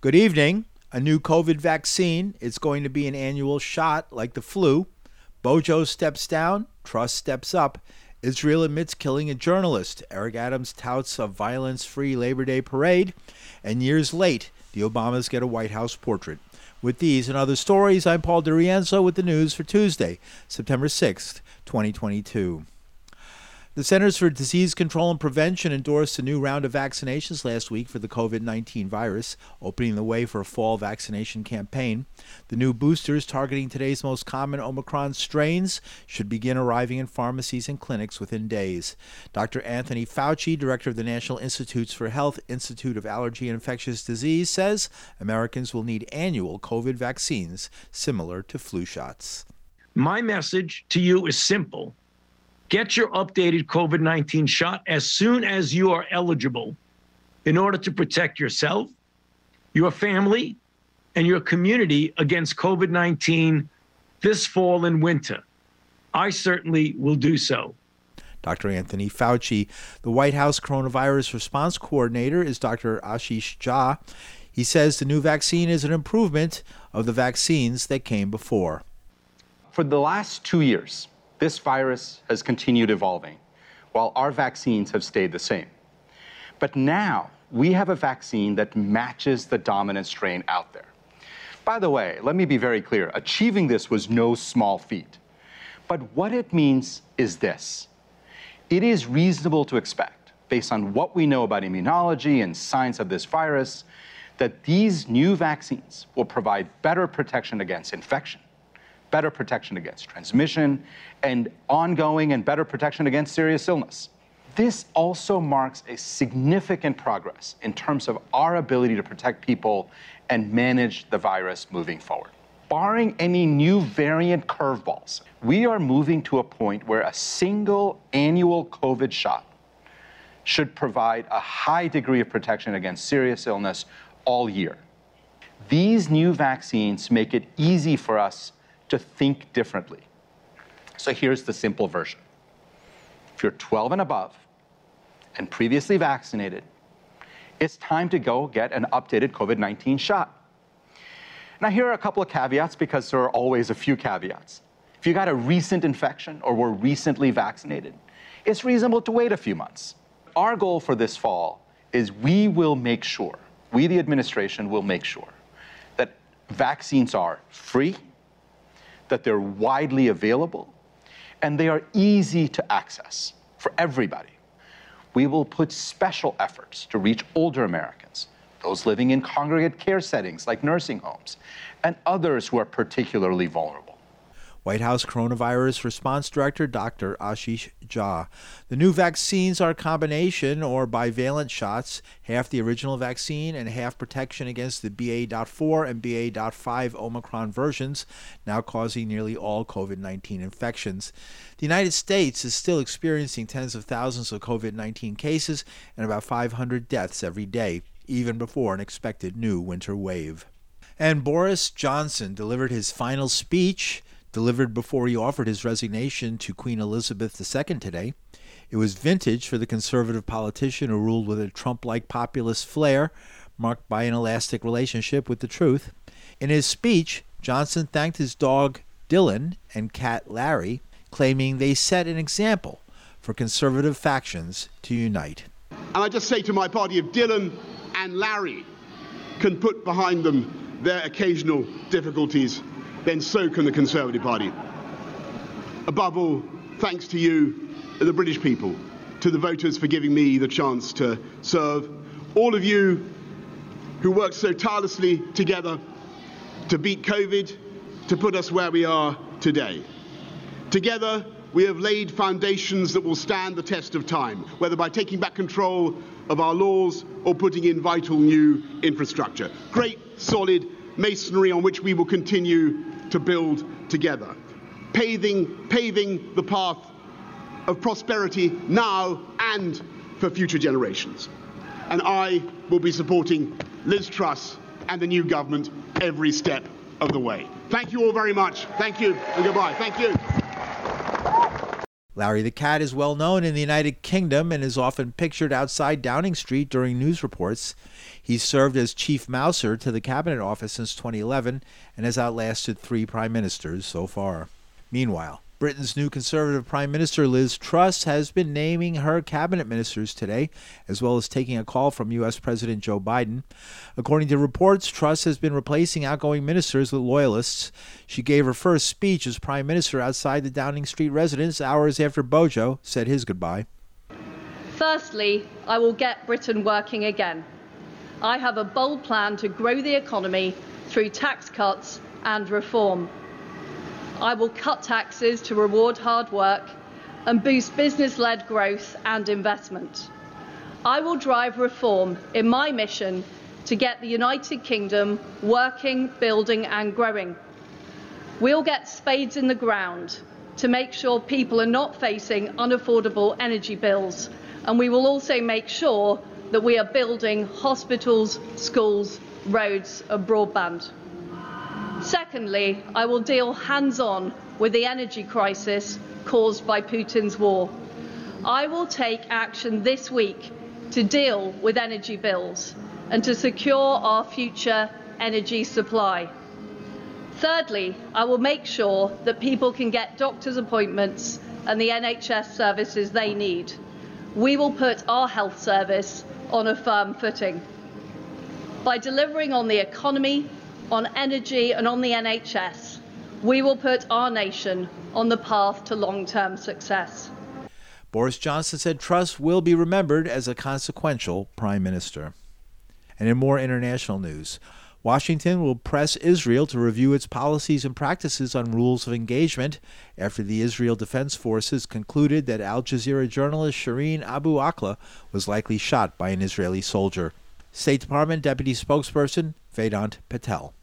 Good evening. A new COVID vaccine. It's going to be an annual shot like the flu. Bojo steps down, Truss steps up. Israel admits killing a journalist. Eric Adams touts a violence free Labor Day parade. And years late, the Obamas get a White House portrait. With these and other stories, I'm Paul DiRienzo with the news for Tuesday, September 6th, 2022. The Centers for Disease Control and Prevention endorsed a new round of vaccinations last week for the COVID 19 virus, opening the way for a fall vaccination campaign. The new boosters targeting today's most common Omicron strains should begin arriving in pharmacies and clinics within days. Dr. Anthony Fauci, director of the National Institutes for Health Institute of Allergy and Infectious Disease, says Americans will need annual COVID vaccines similar to flu shots. My message to you is simple Get your updated COVID 19 shot as soon as you are eligible in order to protect yourself, your family, and your community against COVID 19 this fall and winter. I certainly will do so. Dr. Anthony Fauci. The White House coronavirus response coordinator is Dr. Ashish Jha. He says the new vaccine is an improvement of the vaccines that came before. For the last two years, this virus has continued evolving, while our vaccines have stayed the same. But now we have a vaccine that matches the dominant strain out there. By the way, let me be very clear achieving this was no small feat. But what it means is this it is reasonable to expect, based on what we know about immunology and science of this virus, that these new vaccines will provide better protection against infection better protection against transmission, and ongoing and better protection against serious illness. This also marks a significant progress in terms of our ability to protect people and manage the virus moving forward. Barring any new variant curveballs, we are moving to a point where a single annual COVID shot should provide a high degree of protection against serious illness all year. These new vaccines make it easy for us to think differently. So here's the simple version. If you're 12 and above and previously vaccinated, it's time to go get an updated COVID 19 shot. Now, here are a couple of caveats because there are always a few caveats. If you got a recent infection or were recently vaccinated, it's reasonable to wait a few months. Our goal for this fall is we will make sure, we, the administration, will make sure that vaccines are free that they're widely available, and they are easy to access for everybody. We will put special efforts to reach older Americans, those living in congregate care settings like nursing homes, and others who are particularly vulnerable. White House Coronavirus Response Director Dr. Ashish Jha. The new vaccines are combination or bivalent shots, half the original vaccine and half protection against the BA.4 and BA.5 Omicron versions, now causing nearly all COVID 19 infections. The United States is still experiencing tens of thousands of COVID 19 cases and about 500 deaths every day, even before an expected new winter wave. And Boris Johnson delivered his final speech delivered before he offered his resignation to Queen Elizabeth II today. It was vintage for the conservative politician who ruled with a Trump like populist flair, marked by an elastic relationship with the truth. In his speech, Johnson thanked his dog Dylan and cat Larry, claiming they set an example for conservative factions to unite. And I just say to my party, if Dylan and Larry can put behind them their occasional difficulties, then so can the Conservative Party. Above all, thanks to you, the British people, to the voters for giving me the chance to serve, all of you who worked so tirelessly together to beat COVID, to put us where we are today. Together, we have laid foundations that will stand the test of time, whether by taking back control of our laws or putting in vital new infrastructure. Great, solid masonry on which we will continue to build together, paving, paving the path of prosperity now and for future generations. And I will be supporting Liz Truss and the new government every step of the way. Thank you all very much. Thank you and goodbye. Thank you. Larry the Cat is well known in the United Kingdom and is often pictured outside Downing Street during news reports. He's served as chief mouser to the Cabinet Office since 2011 and has outlasted three prime ministers so far. Meanwhile, Britain's new Conservative Prime Minister Liz Truss has been naming her cabinet ministers today, as well as taking a call from U.S. President Joe Biden. According to reports, Truss has been replacing outgoing ministers with loyalists. She gave her first speech as Prime Minister outside the Downing Street residence hours after Bojo said his goodbye. Firstly, I will get Britain working again. I have a bold plan to grow the economy through tax cuts and reform. I will cut taxes to reward hard work and boost business led growth and investment. I will drive reform in my mission to get the United Kingdom working, building, and growing. We'll get spades in the ground to make sure people are not facing unaffordable energy bills, and we will also make sure that we are building hospitals, schools, roads, and broadband. Secondly, I will deal hands on with the energy crisis caused by Putin's war. I will take action this week to deal with energy bills and to secure our future energy supply. Thirdly, I will make sure that people can get doctor's appointments and the NHS services they need. We will put our health service on a firm footing. By delivering on the economy, on energy and on the NHS, we will put our nation on the path to long term success. Boris Johnson said Truss will be remembered as a consequential prime minister. And in more international news, Washington will press Israel to review its policies and practices on rules of engagement after the Israel Defense Forces concluded that Al Jazeera journalist Shireen Abu Akleh was likely shot by an Israeli soldier. State Department Deputy Spokesperson Vedant Patel.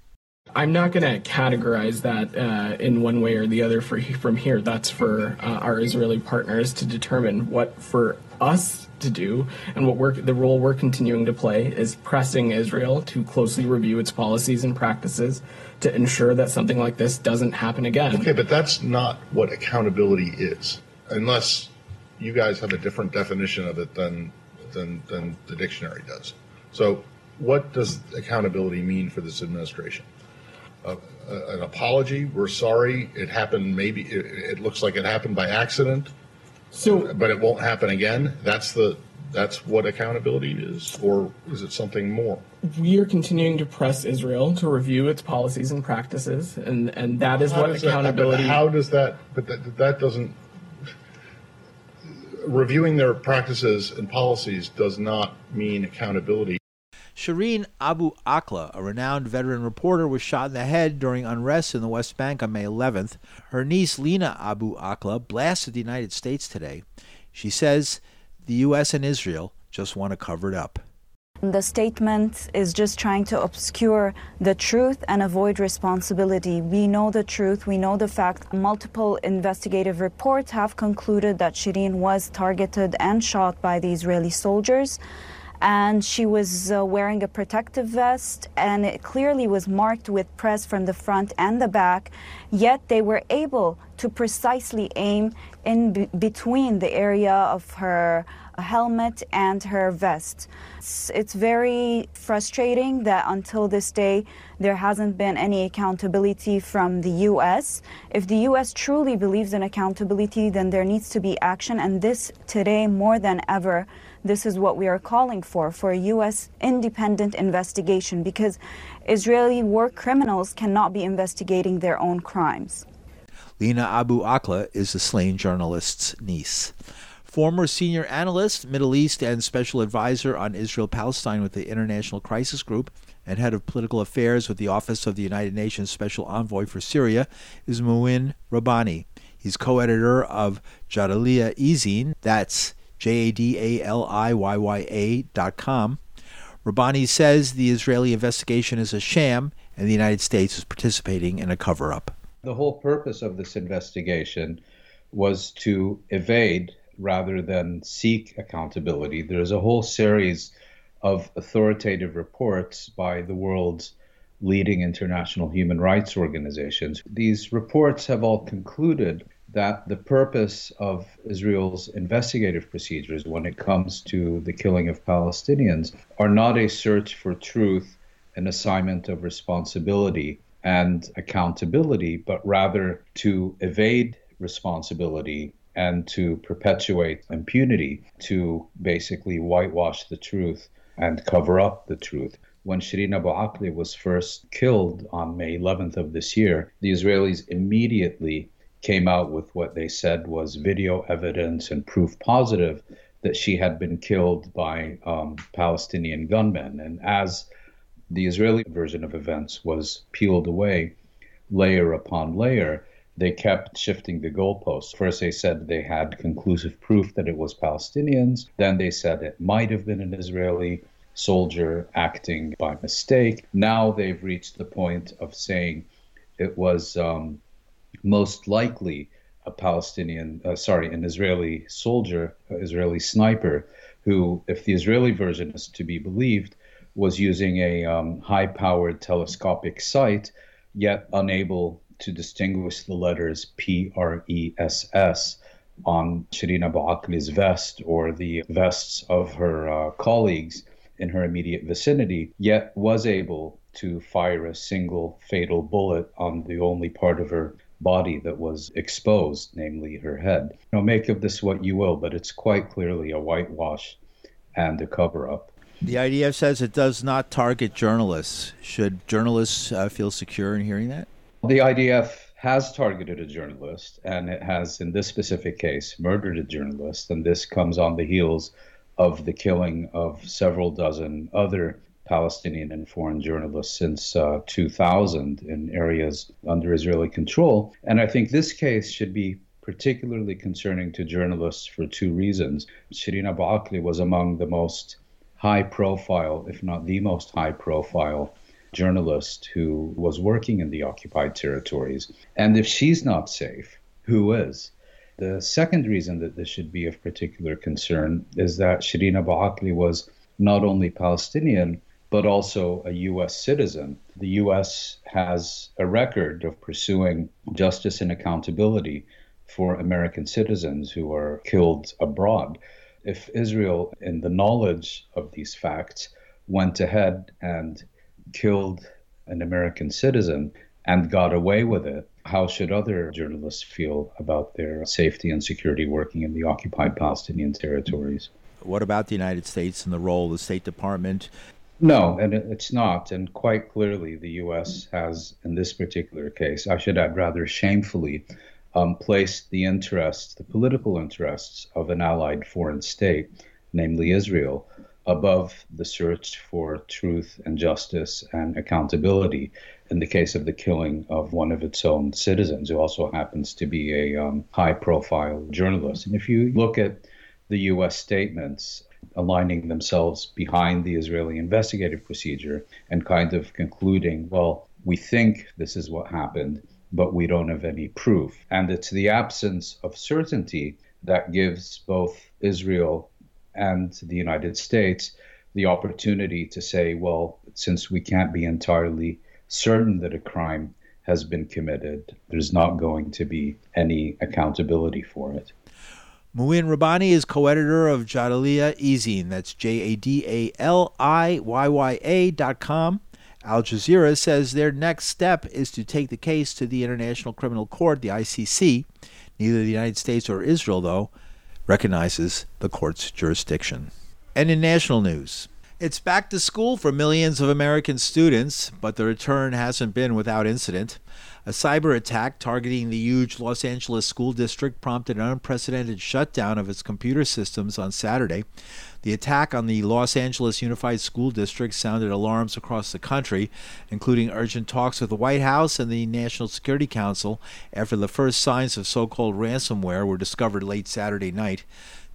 I'm not going to categorize that uh, in one way or the other for, from here. That's for uh, our Israeli partners to determine what for us to do and what we're, the role we're continuing to play is pressing Israel to closely review its policies and practices to ensure that something like this doesn't happen again. Okay, but that's not what accountability is, unless you guys have a different definition of it than than, than the dictionary does. So, what does accountability mean for this administration? A, an apology. We're sorry. It happened. Maybe it, it, looks like it happened by accident. So, but it won't happen again. That's the that's what accountability is, or is it something more? We are continuing to press Israel to review its policies and practices, and and that is how what accountability. That, how does that? But that, that doesn't. Reviewing their practices and policies does not mean accountability. Shireen Abu Akleh, a renowned veteran reporter, was shot in the head during unrest in the West Bank on May 11th. Her niece, Lena Abu Akleh, blasted the United States today. She says the U.S. and Israel just want to cover it up. The statement is just trying to obscure the truth and avoid responsibility. We know the truth, we know the fact. Multiple investigative reports have concluded that Shireen was targeted and shot by the Israeli soldiers and she was uh, wearing a protective vest and it clearly was marked with press from the front and the back yet they were able to precisely aim in b- between the area of her helmet and her vest. It's, it's very frustrating that until this day there hasn't been any accountability from the US if the US truly believes in accountability then there needs to be action and this today more than ever this is what we are calling for for a U.S. independent investigation because Israeli war criminals cannot be investigating their own crimes. Lena Abu Akleh is the slain journalist's niece. Former senior analyst, Middle East, and special advisor on Israel Palestine with the International Crisis Group, and head of political affairs with the Office of the United Nations Special Envoy for Syria is Mouin Rabbani. He's co editor of Jadaliyya Ezine, that's J A D A L I Y Y A dot com. Rabbani says the Israeli investigation is a sham and the United States is participating in a cover up. The whole purpose of this investigation was to evade rather than seek accountability. There's a whole series of authoritative reports by the world's leading international human rights organizations. These reports have all concluded that the purpose of Israel's investigative procedures when it comes to the killing of Palestinians are not a search for truth, an assignment of responsibility and accountability, but rather to evade responsibility and to perpetuate impunity, to basically whitewash the truth and cover up the truth. When Shireen Abu Akleh was first killed on May 11th of this year, the Israelis immediately came out with what they said was video evidence and proof positive that she had been killed by um, Palestinian gunmen. And as the Israeli version of events was peeled away layer upon layer, they kept shifting the goalposts. First, they said they had conclusive proof that it was Palestinians. Then they said it might have been an Israeli soldier acting by mistake. Now they've reached the point of saying it was um, most likely a Palestinian, uh, sorry, an Israeli soldier, Israeli sniper, who, if the Israeli version is to be believed, was using a um, high powered telescopic sight, yet unable to distinguish the letters P R E S S on Shireen Abu Akleh's vest or the vests of her uh, colleagues in her immediate vicinity, yet was able to fire a single fatal bullet on the only part of her body that was exposed, namely her head. Now, make of this what you will, but it's quite clearly a whitewash and a cover up. The IDF says it does not target journalists. Should journalists uh, feel secure in hearing that? The IDF has targeted a journalist, and it has, in this specific case, murdered a journalist. And this comes on the heels of the killing of several dozen other Palestinian and foreign journalists since uh, 2000 in areas under Israeli control. And I think this case should be particularly concerning to journalists for two reasons. Shireen Abu was among the most high profile, if not the most high profile, journalist who was working in the occupied territories. And if she's not safe, who is? The second reason that this should be of particular concern is that Shireen Abu was not only Palestinian, but also a U.S. citizen. The U.S. has a record of pursuing justice and accountability for American citizens who are killed abroad. If Israel, in the knowledge of these facts, went ahead and killed an American citizen and got away with it, how should other journalists feel about their safety and security working in the occupied Palestinian territories? What about the United States and the role of the State Department? No, and it's not. And quite clearly, the U.S. has, in this particular case, I should add rather shamefully, um, placed the interests, the political interests of an allied foreign state, namely Israel, above the search for truth and justice and accountability in the case of the killing of one of its own citizens, who also happens to be a um, high profile journalist. And if you look at the U.S. statements aligning themselves behind the Israeli investigative procedure and kind of concluding, well, we think this is what happened, but we don't have any proof. And it's the absence of certainty that gives both Israel and the United States the opportunity to say, well, since we can't be entirely certain that a crime has been committed, there's not going to be any accountability for it. Mouin Rabbani is co-editor of Jadaliyya Ezine. That's J-A-D-A-L-I-Y-Y-A dot com. Al Jazeera says their next step is to take the case to the International Criminal Court, the ICC. Neither the United States or Israel, though, recognizes the court's jurisdiction. And in national news, it's back to school for millions of American students, but the return hasn't been without incident. A cyber attack targeting the huge Los Angeles school district prompted an unprecedented shutdown of its computer systems on Saturday. The attack on the Los Angeles Unified School District sounded alarms across the country, including urgent talks with the White House and the National Security Council after the first signs of so called ransomware were discovered late Saturday night.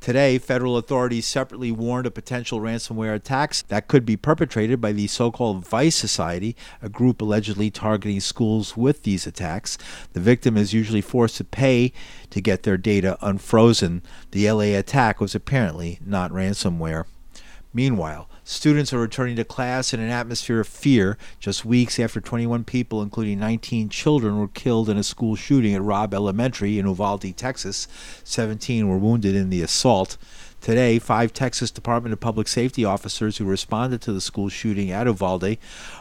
Today, federal authorities separately warned of potential ransomware attacks that could be perpetrated by the so called Vice Society, a group allegedly targeting schools with these attacks. The victim is usually forced to pay to get their data unfrozen. The LA attack was apparently not ransomware. Meanwhile, Students are returning to class in an atmosphere of fear just weeks after 21 people, including 19 children, were killed in a school shooting at Robb Elementary in Uvalde, Texas. 17 were wounded in the assault. Today, five Texas Department of Public Safety officers who responded to the school shooting at Uvalde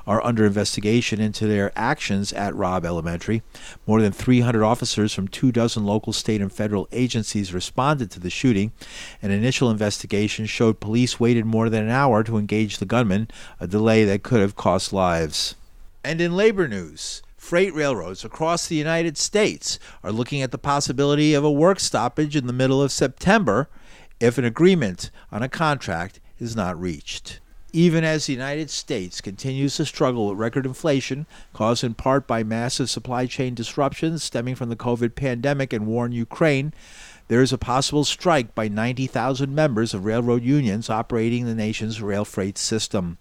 are under investigation into their actions at Robb Elementary. More than 300 officers from two dozen local, state, and federal agencies responded to the shooting. An initial investigation showed police waited more than an hour to engage the gunman, a delay that could have cost lives. And in labor news, freight railroads across the United States are looking at the possibility of a work stoppage in the middle of September if an agreement on a contract is not reached. Even as the United States continues to struggle with record inflation, caused in part by massive supply chain disruptions stemming from the COVID pandemic and war in Ukraine, there is a possible strike by 90,000 members of railroad unions operating the nation's rail freight system.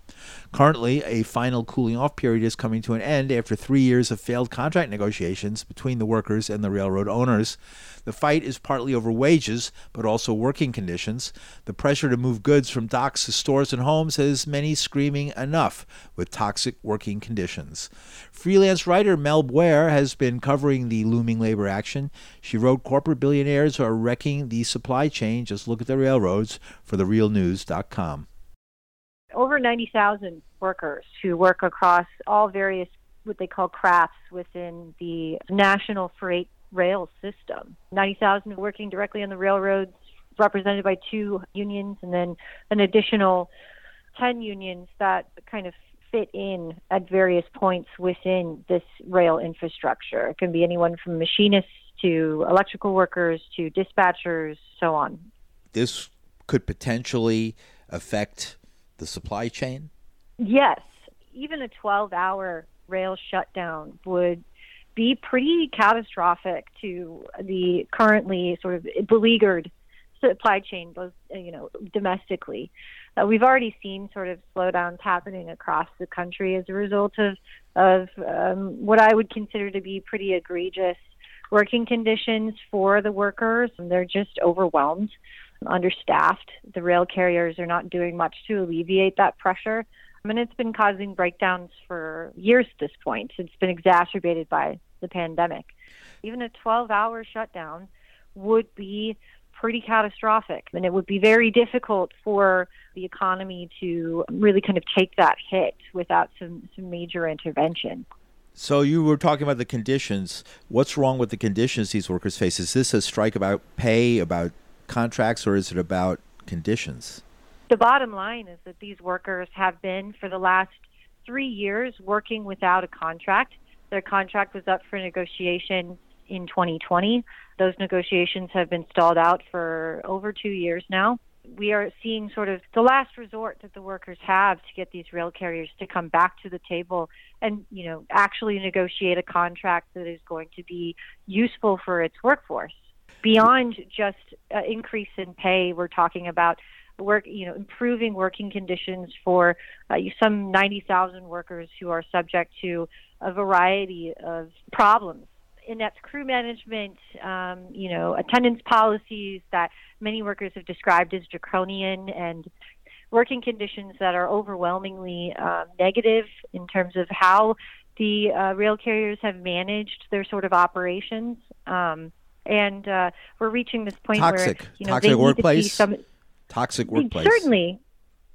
Currently, a final cooling off period is coming to an end after three years of failed contract negotiations between the workers and the railroad owners. The fight is partly over wages, but also working conditions. The pressure to move goods from docks to stores and homes has many screaming enough with toxic working conditions. Freelance writer Mel Buer has been covering the looming labor action. She wrote Corporate Billionaires Are Wrecking the Supply Chain. Just look at the railroads for therealnews.com. Over 90,000 workers who work across all various what they call crafts within the national freight rail system. 90,000 working directly on the railroads, represented by two unions, and then an additional 10 unions that kind of fit in at various points within this rail infrastructure. It can be anyone from machinists to electrical workers to dispatchers, so on. This could potentially affect the supply chain? Yes. Even a 12 hour rail shutdown would be pretty catastrophic to the currently sort of beleaguered supply chain, both you know domestically. Uh, we've already seen sort of slowdowns happening across the country as a result of of um, what I would consider to be pretty egregious working conditions for the workers. And they're just overwhelmed, understaffed. The rail carriers are not doing much to alleviate that pressure. Um, I mean, it's been causing breakdowns for years at this point. It's been exacerbated by the pandemic. Even a 12 hour shutdown would be pretty catastrophic. And it would be very difficult for the economy to really kind of take that hit without some, some major intervention. So you were talking about the conditions. What's wrong with the conditions these workers face? Is this a strike about pay, about contracts, or is it about conditions? The bottom line is that these workers have been for the last three years working without a contract. Their contract was up for negotiation in 2020. Those negotiations have been stalled out for over two years now. We are seeing sort of the last resort that the workers have to get these rail carriers to come back to the table and, you know, actually negotiate a contract that is going to be useful for its workforce. Beyond just uh, increase in pay, we're talking about work, you know, improving working conditions for uh, some 90,000 workers who are subject to a variety of problems. And that's crew management, um, you know, attendance policies that many workers have described as draconian and working conditions that are overwhelmingly uh, negative in terms of how the uh, rail carriers have managed their sort of operations. Um, and uh, we're reaching this point toxic. where you know toxic they workplace. need to see some toxic workplace. Certainly,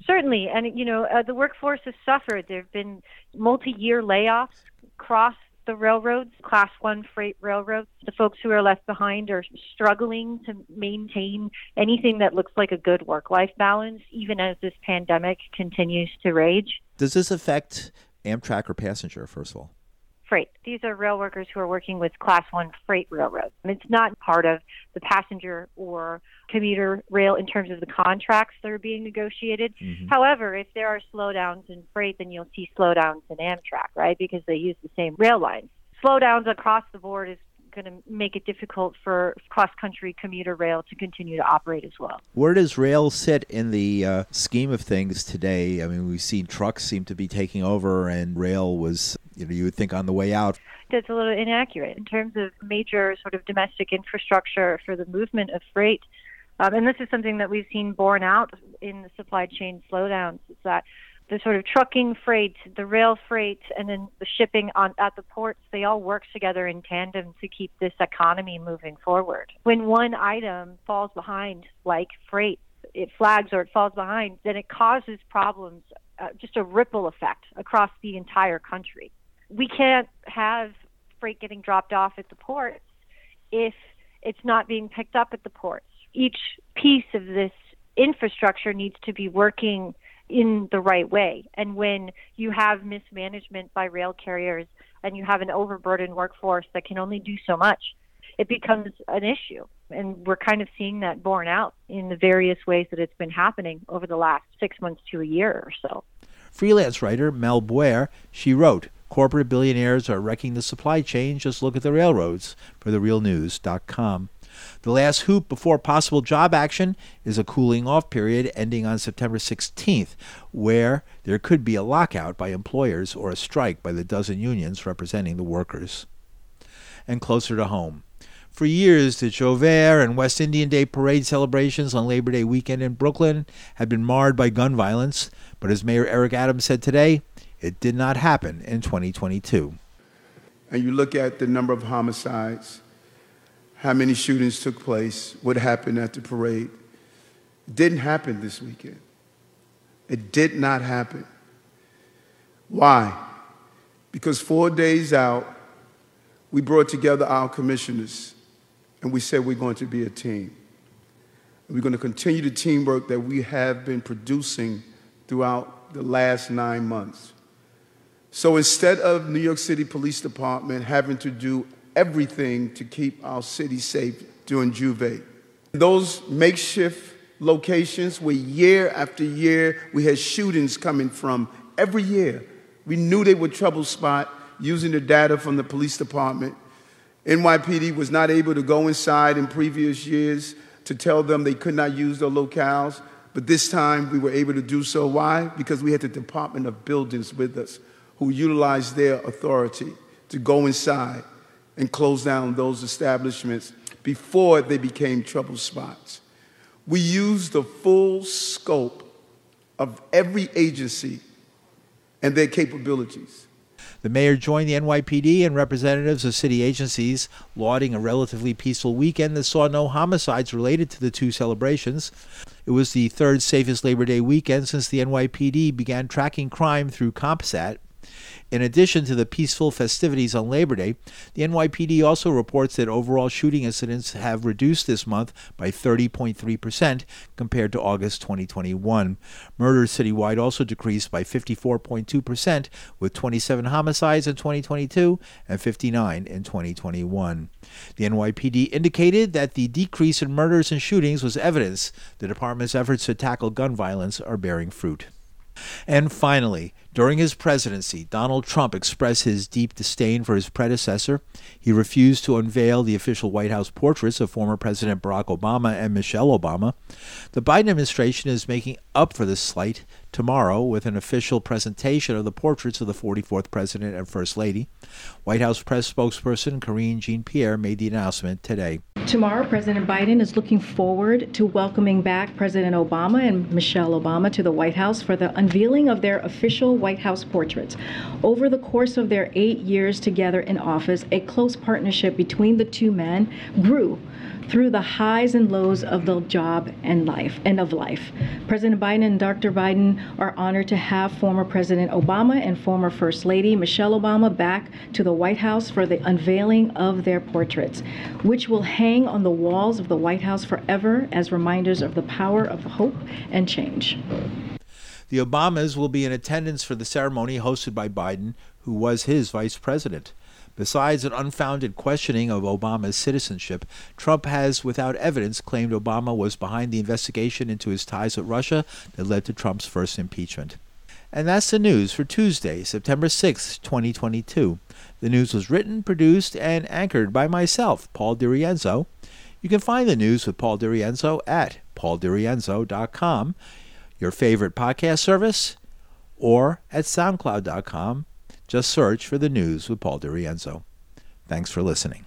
certainly, and you know uh, the workforce has suffered. There have been multi-year layoffs across the railroads, class one freight railroads. The folks who are left behind are struggling to maintain anything that looks like a good work life balance, even as this pandemic continues to rage. Does this affect Amtrak or passenger, first of all? Freight. These are rail workers who are working with Class 1 freight railroads. It's not part of the passenger or commuter rail in terms of the contracts that are being negotiated. Mm-hmm. However, if there are slowdowns in freight, then you'll see slowdowns in Amtrak, right? Because they use the same rail lines. Slowdowns across the board is going to make it difficult for cross country commuter rail to continue to operate as well. Where does rail sit in the uh, scheme of things today? I mean, we've seen trucks seem to be taking over, and rail was, you know, you would think on the way out. That's a little inaccurate in terms of major sort of domestic infrastructure for the movement of freight. Um, and this is something that we've seen borne out in the supply chain slowdowns. Is that the sort of trucking freight, the rail freight, and then the shipping on at the ports, they all work together in tandem to keep this economy moving forward. When one item falls behind, like freight, it flags or it falls behind, then it causes problems, uh, just a ripple effect across the entire country. We can't have freight getting dropped off at the ports if it's not being picked up at the ports. Each piece of this infrastructure needs to be working in the right way. And when you have mismanagement by rail carriers and you have an overburdened workforce that can only do so much, it becomes an issue. And we're kind of seeing that borne out in the various ways that it's been happening over the last six months to a year or so. Freelance writer Mel Buer, she wrote, Corporate billionaires are wrecking the supply chain. Just look at the railroads for therealnews.com. The last hoop before possible job action is a cooling off period ending on September 16th, where there could be a lockout by employers or a strike by the dozen unions representing the workers. And closer to home. For years, the Jouvert and West Indian Day parade celebrations on Labor Day weekend in Brooklyn had been marred by gun violence, but as Mayor Eric Adams said today, it did not happen in 2022. And you look at the number of homicides, how many shootings took place, what happened at the parade. It didn't happen this weekend. It did not happen. Why? Because four days out, we brought together our commissioners and we said we're going to be a team. we're going to continue the teamwork that we have been producing throughout the last nine months. So instead of New York City Police Department having to do everything to keep our city safe during J'ouvert. Those makeshift locations where year after year we had shootings coming from every year. We knew they were trouble spot using the data from the police department. NYPD was not able to go inside in previous years to tell them they could not use the locales, but this time we were able to do so. Why? Because we had the Department of Buildings with us who utilized their authority to go inside and close down those establishments before they became trouble spots. We used the full scope of every agency and their capabilities. The mayor joined the NYPD and representatives of city agencies, lauding a relatively peaceful weekend that saw no homicides related to the two celebrations. It was the third safest Labor Day weekend since the NYPD began tracking crime through CompStat. In addition to the peaceful festivities on Labor Day, the NYPD also reports that overall shooting incidents have reduced this month by 30.3% compared to August 2021. Murders citywide also decreased by 54.2%, with 27 homicides in 2022 and 59 in 2021. The NYPD indicated that the decrease in murders and shootings was evidence the department's efforts to tackle gun violence are bearing fruit. And finally, during his presidency, Donald Trump expressed his deep disdain for his predecessor. He refused to unveil the official White House portraits of former President Barack Obama and Michelle Obama. The Biden administration is making up for this slight tomorrow with an official presentation of the portraits of the 44th President and First Lady. White House press spokesperson Karine Jean Pierre made the announcement today. Tomorrow, President Biden is looking forward to welcoming back President Obama and Michelle Obama to the White House for the unveiling of their official White House portraits. Over the course of their eight years together in office, a close partnership between the two men grew through the highs and lows of the job and life and of life. President Biden and Dr. Biden are honored to have former President Obama and former First Lady Michelle Obama back to the White House for the unveiling of their portraits, which will hang on the walls of the White House forever as reminders of the power of hope and change. The Obamas will be in attendance for the ceremony hosted by Biden, who was his vice president. Besides an unfounded questioning of Obama's citizenship, Trump has, without evidence, claimed Obama was behind the investigation into his ties with Russia that led to Trump's first impeachment. And that's the news for Tuesday, September 6, 2022. The news was written, produced, and anchored by myself, Paul DiRienzo. You can find the news with Paul DiRienzo at pauldirienzo.com, your favorite podcast service, or at soundcloud.com just search for the news with Paul DiRienzo. Thanks for listening.